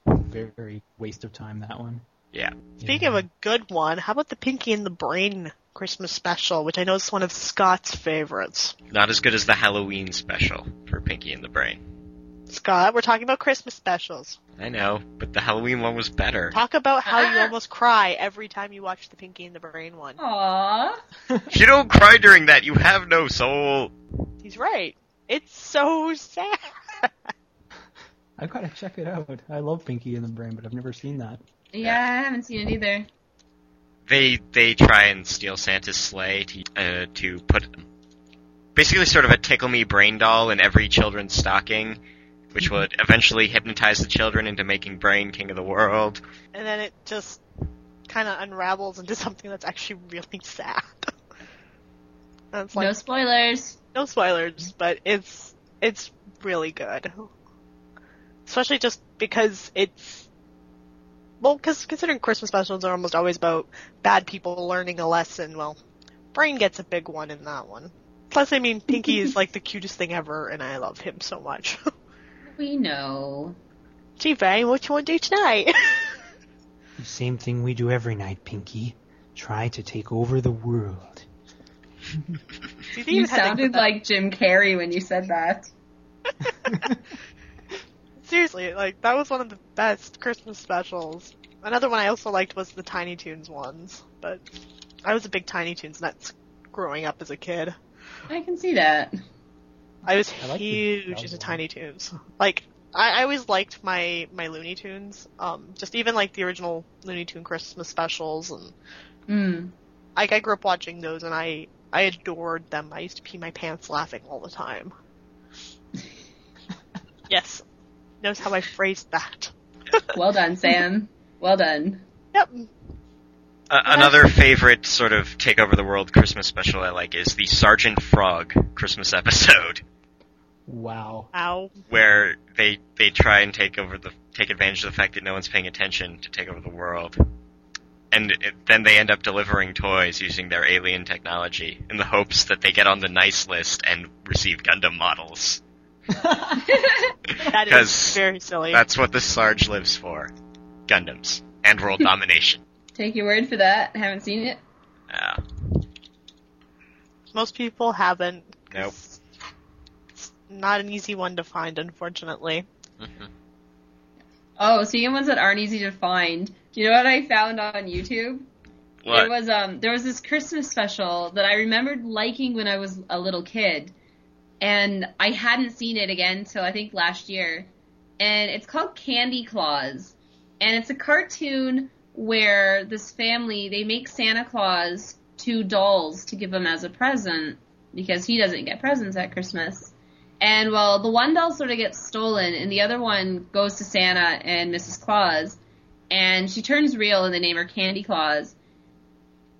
B: very, very waste of time that one.
A: Yeah.
D: Speaking of a good one, how about the Pinky and the Brain Christmas special, which I know is one of Scott's favorites.
A: Not as good as the Halloween special for Pinky and the Brain.
D: Scott, we're talking about Christmas specials.
A: I know, but the Halloween one was better.
D: Talk about how you ah. almost cry every time you watch the Pinky and the Brain one.
C: Aww.
A: You don't cry during that, you have no soul.
D: He's right. It's so sad.
B: I've got to check it out. I love Pinky and the Brain, but I've never seen that.
C: Yeah, I haven't seen it either.
A: They they try and steal Santa's sleigh to uh, to put basically sort of a tickle me brain doll in every children's stocking, which would eventually hypnotize the children into making Brain king of the world.
D: and then it just kind of unravels into something that's actually really sad. It's like,
C: no spoilers.
D: no spoilers, but it's it's really good. Especially just because it's well, because considering Christmas specials are almost always about bad people learning a lesson. Well, Brain gets a big one in that one. Plus, I mean, Pinky is like the cutest thing ever, and I love him so much.
C: We know.
D: Gee, Brain, what you want to do tonight?
B: The same thing we do every night, Pinky. try to take over the world.
D: See,
C: You
D: even had to
C: sounded like Jim Carrey when you said that.
D: Seriously, like that was one of the best Christmas specials. Another one I also liked was the Tiny Toons ones, but I was a big Tiny Toons nuts growing up as a kid.
C: I can see that.
D: I was
B: I like
D: huge
B: Doug
D: into. Tiny Toons. Like I, I always liked my my Looney Tunes. Um, just even like the original Looney Tune Christmas specials, and
C: Mm.
D: like I grew up watching those, and I I adored them. I used to pee my pants laughing all the time. yes, notice how I phrased that.
C: Well done, Sam. Well done.
D: Yep.
A: Uh, another favorite sort of take over the world Christmas special I like is the Sergeant Frog Christmas episode,
B: Wow.
D: Ow.
A: where they they try and take over the take advantage of the fact that no one's paying attention to take over the world, and it, then they end up delivering toys using their alien technology in the hopes that they get on the nice list and receive Gundam models.
D: That is
A: 'Cause
D: very silly.
A: That's what the Sarge lives for, Gundams and world domination.
C: Take your word for that. Haven't seen it.
A: Uh,
D: Most people haven't.
A: Nope.
D: It's not an easy one to find, unfortunately.
A: mhm.
C: Oh, speaking of ones that aren't easy to find, do you know what I found on YouTube?
A: What?
C: It was um there was this Christmas special that I remembered liking when I was a little kid, and I hadn't seen it again till I think last year, and it's called Candy Claus, and it's a cartoon where this family they make Santa Claus two dolls to give him as a present because he doesn't get presents at Christmas. And well, the one doll sort of gets stolen, and the other one goes to Santa and Mrs. Claus, and she turns real, and they name her Candy Claus.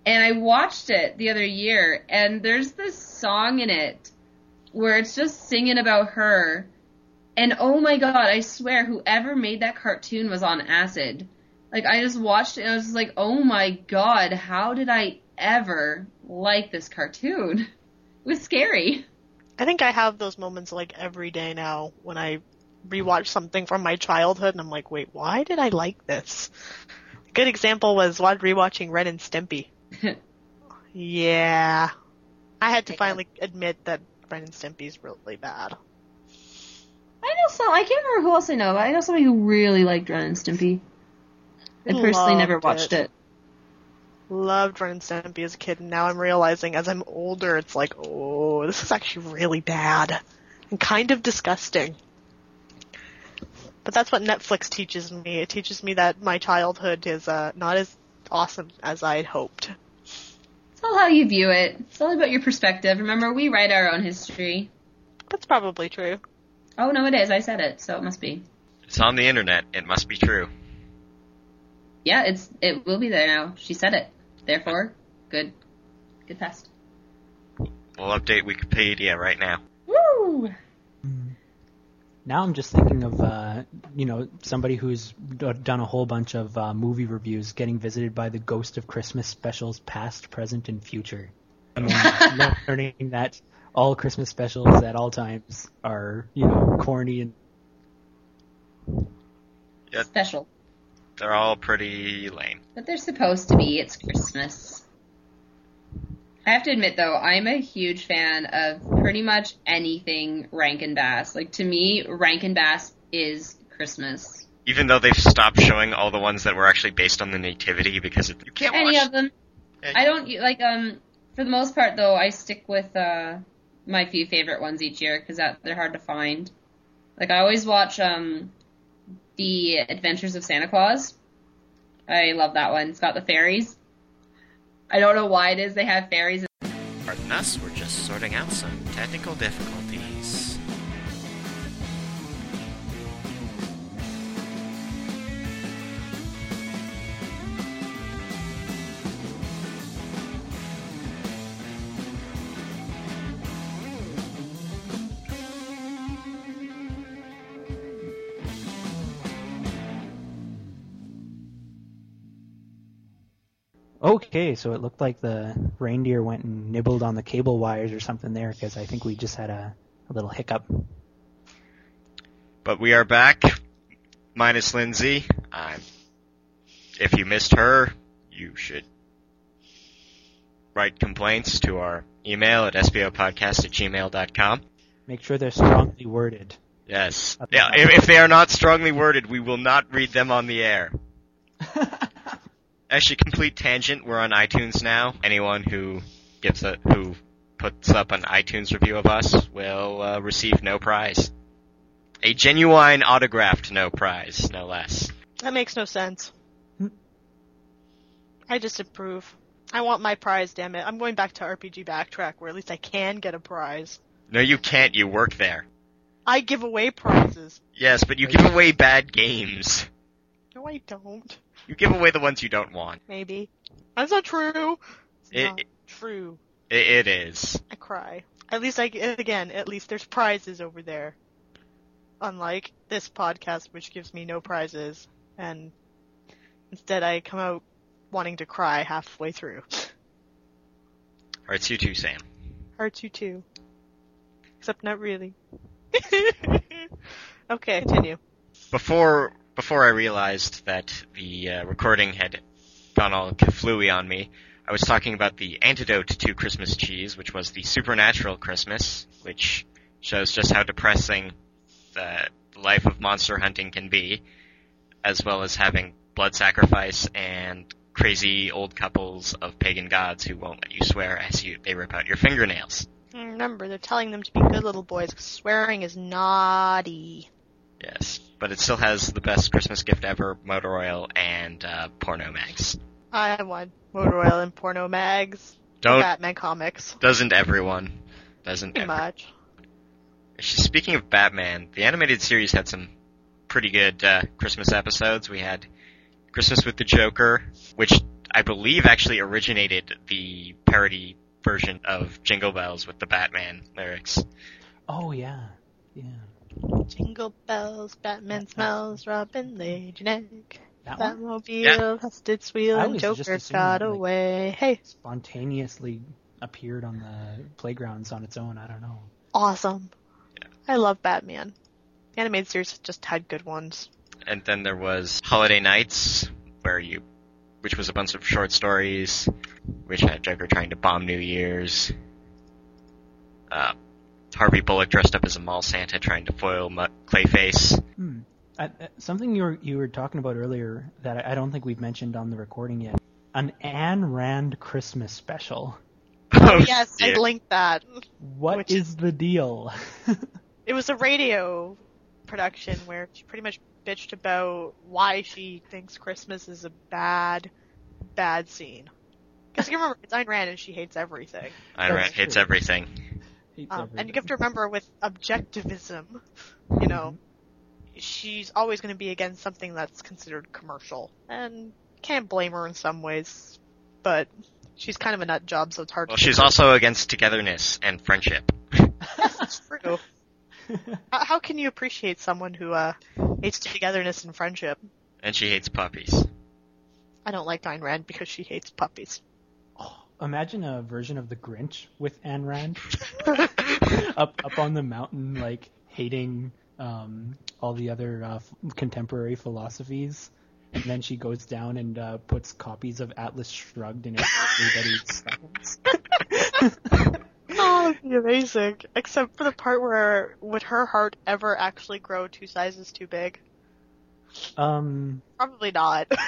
C: And I watched it the other year, and there's this song in it where it's just singing about her. And oh my god, I swear, whoever made that cartoon was on acid. Like, I just watched it, and I was just like, oh my god, how did I ever like this cartoon? It was scary.
D: I think I have those moments like every day now when I rewatch something from my childhood and I'm like, wait, why did I like this? A good example was wa- rewatching Ren and Stimpy. Yeah. I had to finally admit that Ren and Stimpy's really bad.
C: I know some. I can't remember who else I know, but I know somebody who really liked Ren and Stimpy. I personally never watched
D: it.
C: it.
D: Loved Ren and Stimpy as a kid and now I'm realizing as I'm older it's like, oh, this is actually really bad. And kind of disgusting. But that's what Netflix teaches me. It teaches me that my childhood is uh, not as awesome as I had hoped.
C: It's all how you view it. It's all about your perspective. Remember, we write our own history.
D: That's probably true.
C: Oh no, it is. I said it, so it must be.
A: It's on the internet. It must be true.
C: Yeah, it's it will be there now. She said it. Therefore, good, good test.
A: We'll update Wikipedia right now.
C: Woo!
B: Now I'm just thinking of, uh, you know, somebody who's d- done a whole bunch of uh, movie reviews getting visited by the ghost of Christmas specials, past, present, and future. And then learning that all Christmas specials at all times are, you know, corny and
C: Special,
A: They're all pretty lame.
C: but they're supposed to be. It's Christmas. I have to admit though, I'm a huge fan of pretty much anything Rankin Bass. Like to me, Rankin Bass is Christmas.
A: Even though they've stopped showing all the ones that were actually based on the nativity because it, you can't
C: Any
A: watch.
C: of them.
A: Yeah,
C: I don't like um for the most part though I stick with uh my few favorite ones each year because they're hard to find. Like I always watch um the Adventures of Santa Claus. I love that one. It's got the fairies. I don't know why it is they have fairies.
A: Pardon us, we're just sorting out some technical difficulties.
B: Okay, so it looked like the reindeer went and nibbled on the cable wires or something there because I think we just had a, a little hiccup.
A: But we are back, minus Lindsey. Um, if you missed her, you should write complaints to our email at sbopodcast at gmail.com.
B: Make sure they're strongly worded.
A: Yes. Yeah, if, if they are not strongly worded, we will not read them on the air. Actually, complete tangent. We're on iTunes now. Anyone who gives a who puts up an iTunes review of us will uh, receive no prize. A genuine autographed no prize, no less.
D: That makes no sense.
B: Hmm.
D: I disapprove. I want my prize, damn it. I'm going back to RPG Backtrack where at least I can get a prize.
A: No, you can't. You work there.
D: I give away prizes.
A: Yes, but you give away bad games.
D: No, I don't.
A: You give away the ones you don't want.
D: Maybe. That's not true. It's
A: It-
D: not true.
A: It, it is.
D: I cry. At least I, again, at least there's prizes over there. Unlike this podcast, which gives me no prizes, and instead I come out wanting to cry halfway through.
A: Alright, you too, Sam.
D: Hurts you too. Except not really. okay, continue.
A: Before before I realized that the uh, recording had gone all kaflooey on me, I was talking about the antidote to Christmas cheese, which was the supernatural Christmas, which shows just how depressing the life of monster hunting can be, as well as having blood sacrifice and crazy old couples of pagan gods who won't let you swear as you they rip out your fingernails.
D: Remember, they're telling them to be good little boys swearing is naughty.
A: Yes, but it still has the best Christmas gift ever: motor oil and uh, porno mags.
D: I want motor oil and porno mags.
A: Don't
D: Batman comics.
A: doesn't everyone? Doesn't
D: Pretty
A: every-
D: much.
A: Speaking of Batman, the animated series had some pretty good uh, Christmas episodes. We had Christmas with the Joker, which I believe actually originated the parody version of Jingle Bells with the Batman lyrics.
B: Oh yeah, yeah.
D: Jingle bells, Batman smells, Robin laid an neck.
B: That one
D: Batmobile
A: Yeah.
D: has its wheel
B: I
D: and Joker
B: assuming,
D: got
B: like-
D: away. Hey,
B: spontaneously appeared on the playgrounds on its own. I don't know.
D: awesome.
A: Yeah.
D: I love Batman. The animated series just had good ones.
A: And then there was Holiday Knights, where you, which was a bunch of short stories, which had Joker trying to bomb New Year's. Uh, Harvey Bullock dressed up as a mall Santa trying to foil Mu- Clayface.
B: Hmm. I, I- something you were you were talking about earlier that I, I don't think we've mentioned on the recording yet. An Anne Rand Christmas special.
A: Oh,
D: yes, I linked that.
B: What is
D: Which-
B: the deal?
D: It was a radio production where she pretty much bitched about why she thinks Christmas is a bad, bad scene. Because you remember, it's Ayn Rand and she hates everything.
A: Ayn Rand hates everything.
B: Hates
D: Um, and you have to remember with objectivism, you know, she's always going to be against something that's considered commercial. And can't blame her in some ways, but she's kind of a nut job, so it's hard
A: Well,
D: to.
A: she's also against togetherness and friendship.
D: That's true. how, how can you appreciate someone who uh, hates togetherness and friendship?
A: And she hates puppies.
D: I don't like Ayn Rand because she hates puppies.
B: Imagine a version of the Grinch with Anne Rand up up on the mountain, like hating um, all the other uh, f- contemporary philosophies, and then she goes down and uh, puts copies of Atlas Shrugged in everybody's.
D: Oh, that'd be amazing. Except for the part where would her heart ever actually grow two sizes too big?
B: Um,
D: Probably not.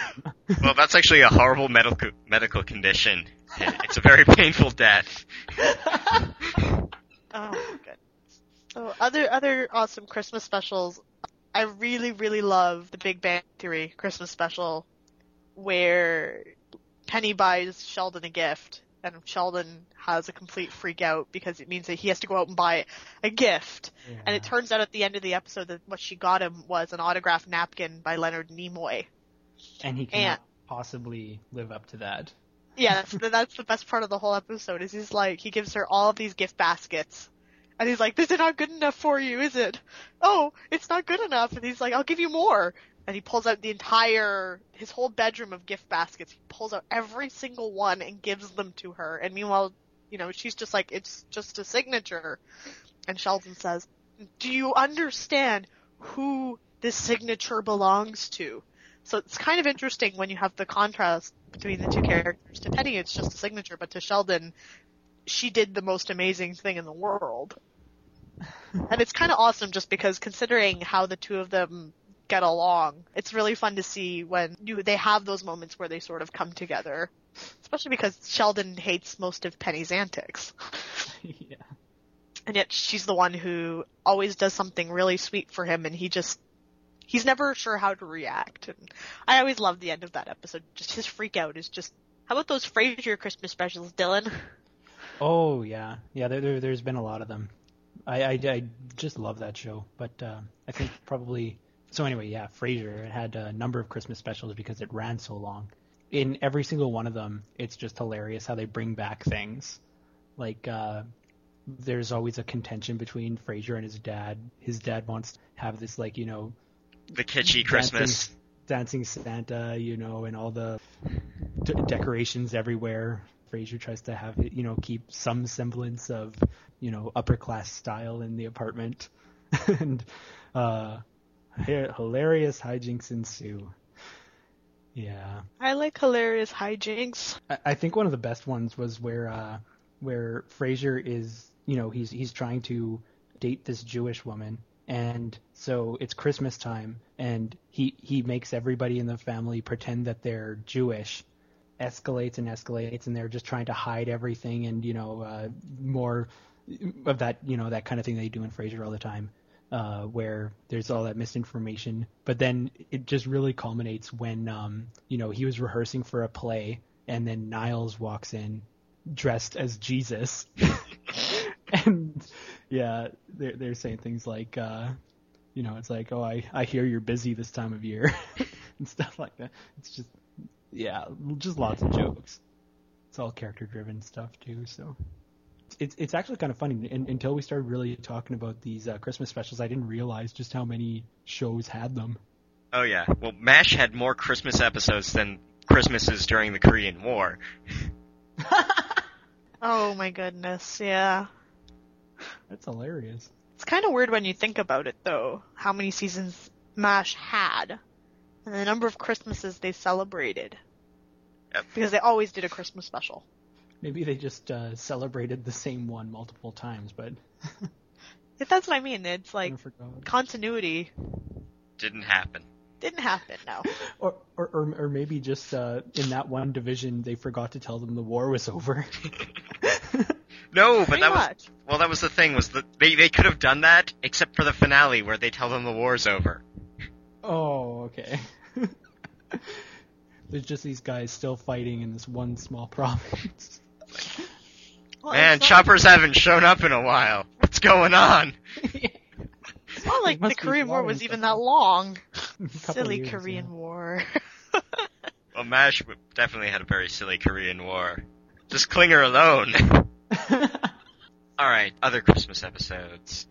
A: Well, that's actually a horrible medical medical condition. It's a very painful death.
D: Oh my goodness. So other other awesome Christmas specials. I really really love the Big Bang Theory Christmas special, where Penny buys Sheldon a gift, and Sheldon has a complete freak out because it means that he has to go out and buy a gift. And it turns out at the end of the episode that what she got him was an autographed napkin by Leonard Nimoy.
B: and he cannot possibly live up to that.
D: Yeah, that's that's the best part of the whole episode. Is he's like he gives her all of these gift baskets, and he's like, "This is not good enough for you, is it? Oh, it's not good enough." And he's like, "I'll give you more." And he pulls out the entire his whole bedroom of gift baskets. He pulls out every single one and gives them to her. And meanwhile, you know, she's just like, "It's just a signature." And Sheldon says, "Do you understand who this signature belongs to?" So it's kind of interesting when you have the contrast between the two characters. To Penny, it's just a signature, but to Sheldon, she did the most amazing thing in the world. and it's kind of awesome just because considering how the two of them get along, it's really fun to see when you, they have those moments where they sort of come together. Especially because Sheldon hates most of Penny's antics.
B: yeah.
D: And yet she's the one who always does something really sweet for him and he just he's never sure how to react. And I always love the end of that episode. Just his freak out is just how about those Frasier Christmas specials, Dylan?
B: Oh yeah, yeah. There, there there's been a lot of them. I I, I just love that show, but uh, I think probably so. Anyway, yeah, Frasier it had a number of Christmas specials because it ran so long. In every single one of them, it's just hilarious how they bring back things. Like uh, there's always a contention between Frasier and his dad. His dad wants to have this like you know
A: The kitschy Christmas.
B: dancing, dancing Santa, you know, and all the d- decorations everywhere. Frasier tries to have it, you know, keep some semblance of, you know, upper class style in the apartment, and uh, hilarious hijinks ensue. Yeah,
D: I like hilarious hijinks.
B: I, I think one of the best ones was where uh, where Frasier is, you know, he's he's trying to date this Jewish woman, and so it's Christmas time, and he he makes everybody in the family pretend that they're Jewish. Escalates and escalates, and they're just trying to hide everything, and you know, uh, more of that, you know, that kind of thing they do in Frasier all the time, uh, where there's all that misinformation. But then it just really culminates when, um, you know, he was rehearsing for a play, and then Niles walks in dressed as Jesus. and yeah, they're they're saying things like, uh, you know, it's like, oh, I I hear you're busy this time of year, and stuff like that. It's just, yeah, just lots of jokes. It's all character driven stuff too, so. It's it's actually kind of funny. In, until we started really talking about these uh, Christmas specials, I didn't realize just how many shows had them.
A: Oh yeah. Well, MASH had more Christmas episodes than Christmases during the Korean War.
D: Oh my goodness, yeah.
B: That's hilarious.
D: It's kind of weird when you think about it though, how many seasons MASH had, and the number of Christmases they celebrated.
A: Yep.
D: Because they always did a Christmas special.
B: Maybe they just uh, celebrated the same one multiple times, but
D: If That's what I mean. It's like continuity
A: Didn't happen.
D: didn't happen. No.
B: Or, or, or, or maybe just uh, in that one division, they forgot to tell them the war was over.
A: No, but
D: Pretty
A: that was
D: much.
A: well. That was the thing. Was that they they could have done that except for the finale where they tell them the war's over.
B: oh, okay. There's just these guys still fighting in this one small province.
D: Well,
A: Man,
D: it's not-
A: choppers haven't shown up in a while. What's going on?
D: It's not like
B: must
D: the Korean War was even that long. Silly
B: years,
D: Korean
B: yeah.
D: War.
A: Well, MASH definitely had a very silly Korean War. Just Klinger alone. Alright, other Christmas episodes.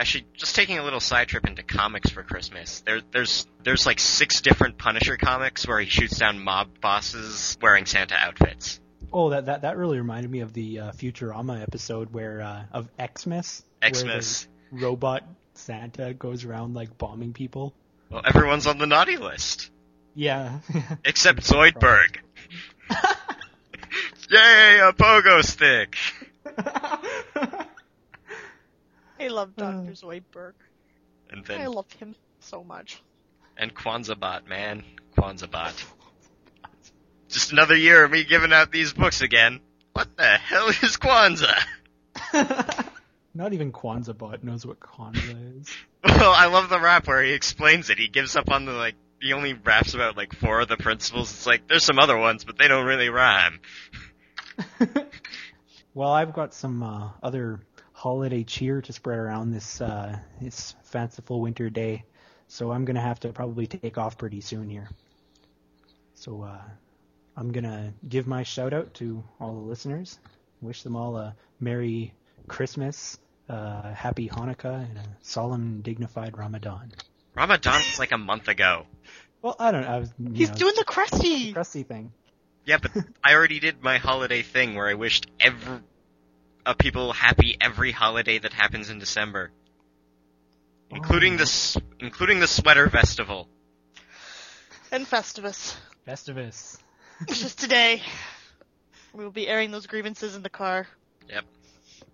A: Actually, just taking a little side trip into comics for Christmas. There, there's, there's like six different Punisher comics where he shoots down mob bosses wearing Santa outfits.
B: oh, that, that that really reminded me of the uh, Futurama episode where uh, of Xmas.
A: Xmas.
B: Robot Santa goes around like bombing people.
A: Well, everyone's on the naughty list.
B: Yeah.
A: Except Zoidberg. Yay, a pogo stick!
D: I love
B: Uh.
D: Dr. Zoidberg.
A: And
D: I
A: then,
D: love him so much.
A: and Kwanzaa man. Kwanzaa Just another year of me giving out these books again. What the hell is Kwanzaa?
B: Not even Kwanzaa bot knows what Kwanzaa is.
A: Well, I love the rap where he explains it. He gives up on the, like, he only raps about, like, four of the principles. It's like, there's some other ones, but they don't really rhyme.
B: well, I've got some uh, other holiday cheer to spread around this uh, this fanciful winter day, so I'm gonna have to probably take off pretty soon here. So uh, I'm gonna give my shout out to all the listeners. Wish them all a merry Christmas, uh, happy Hanukkah, and a solemn, dignified Ramadan.
A: Ramadan was like a month ago.
B: Well, I don't know. I was,
D: He's
B: know,
D: doing the crusty.
B: crusty thing.
A: Yeah, but I already did my holiday thing where I wished every, uh, people happy every holiday that happens in December. Including
B: Oh.
A: the, including the sweater festival.
D: and Festivus.
B: Festivus.
D: It's just today. We will be airing those grievances in the car.
E: Yep.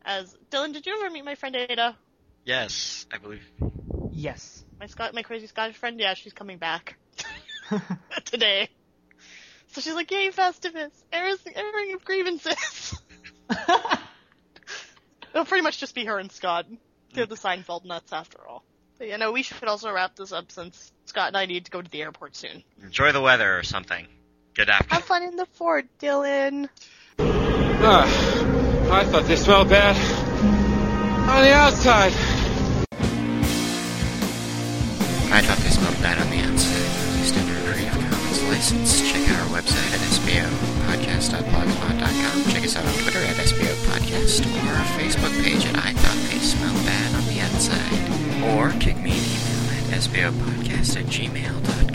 D: As Dylan, did you ever meet my friend Ada?
E: Yes, I believe.
B: Yes.
D: My Scot, my crazy Scottish friend. Yeah, she's coming back today. So she's like, "Yay, Festivus! Airs, airing of grievances." It'll pretty much just be her and Scott. They're the Seinfeld nuts after all. But you know, we should also wrap this up since Scott and I need to go to the airport soon.
E: Enjoy the weather or something. Good afternoon.
D: Have fun in the Ford, Dylan.
F: Ah, I thought they smelled bad on the outside.
E: I thought they smelled bad on the outside. Released under a Creative Commons license. Check out our website at sbopodcast.blogspot.com. Check us out on Twitter at sbopodcast or our Facebook page at I Thought They Smelled Bad on the Outside. Or kick me an email at sbopodcast at gmail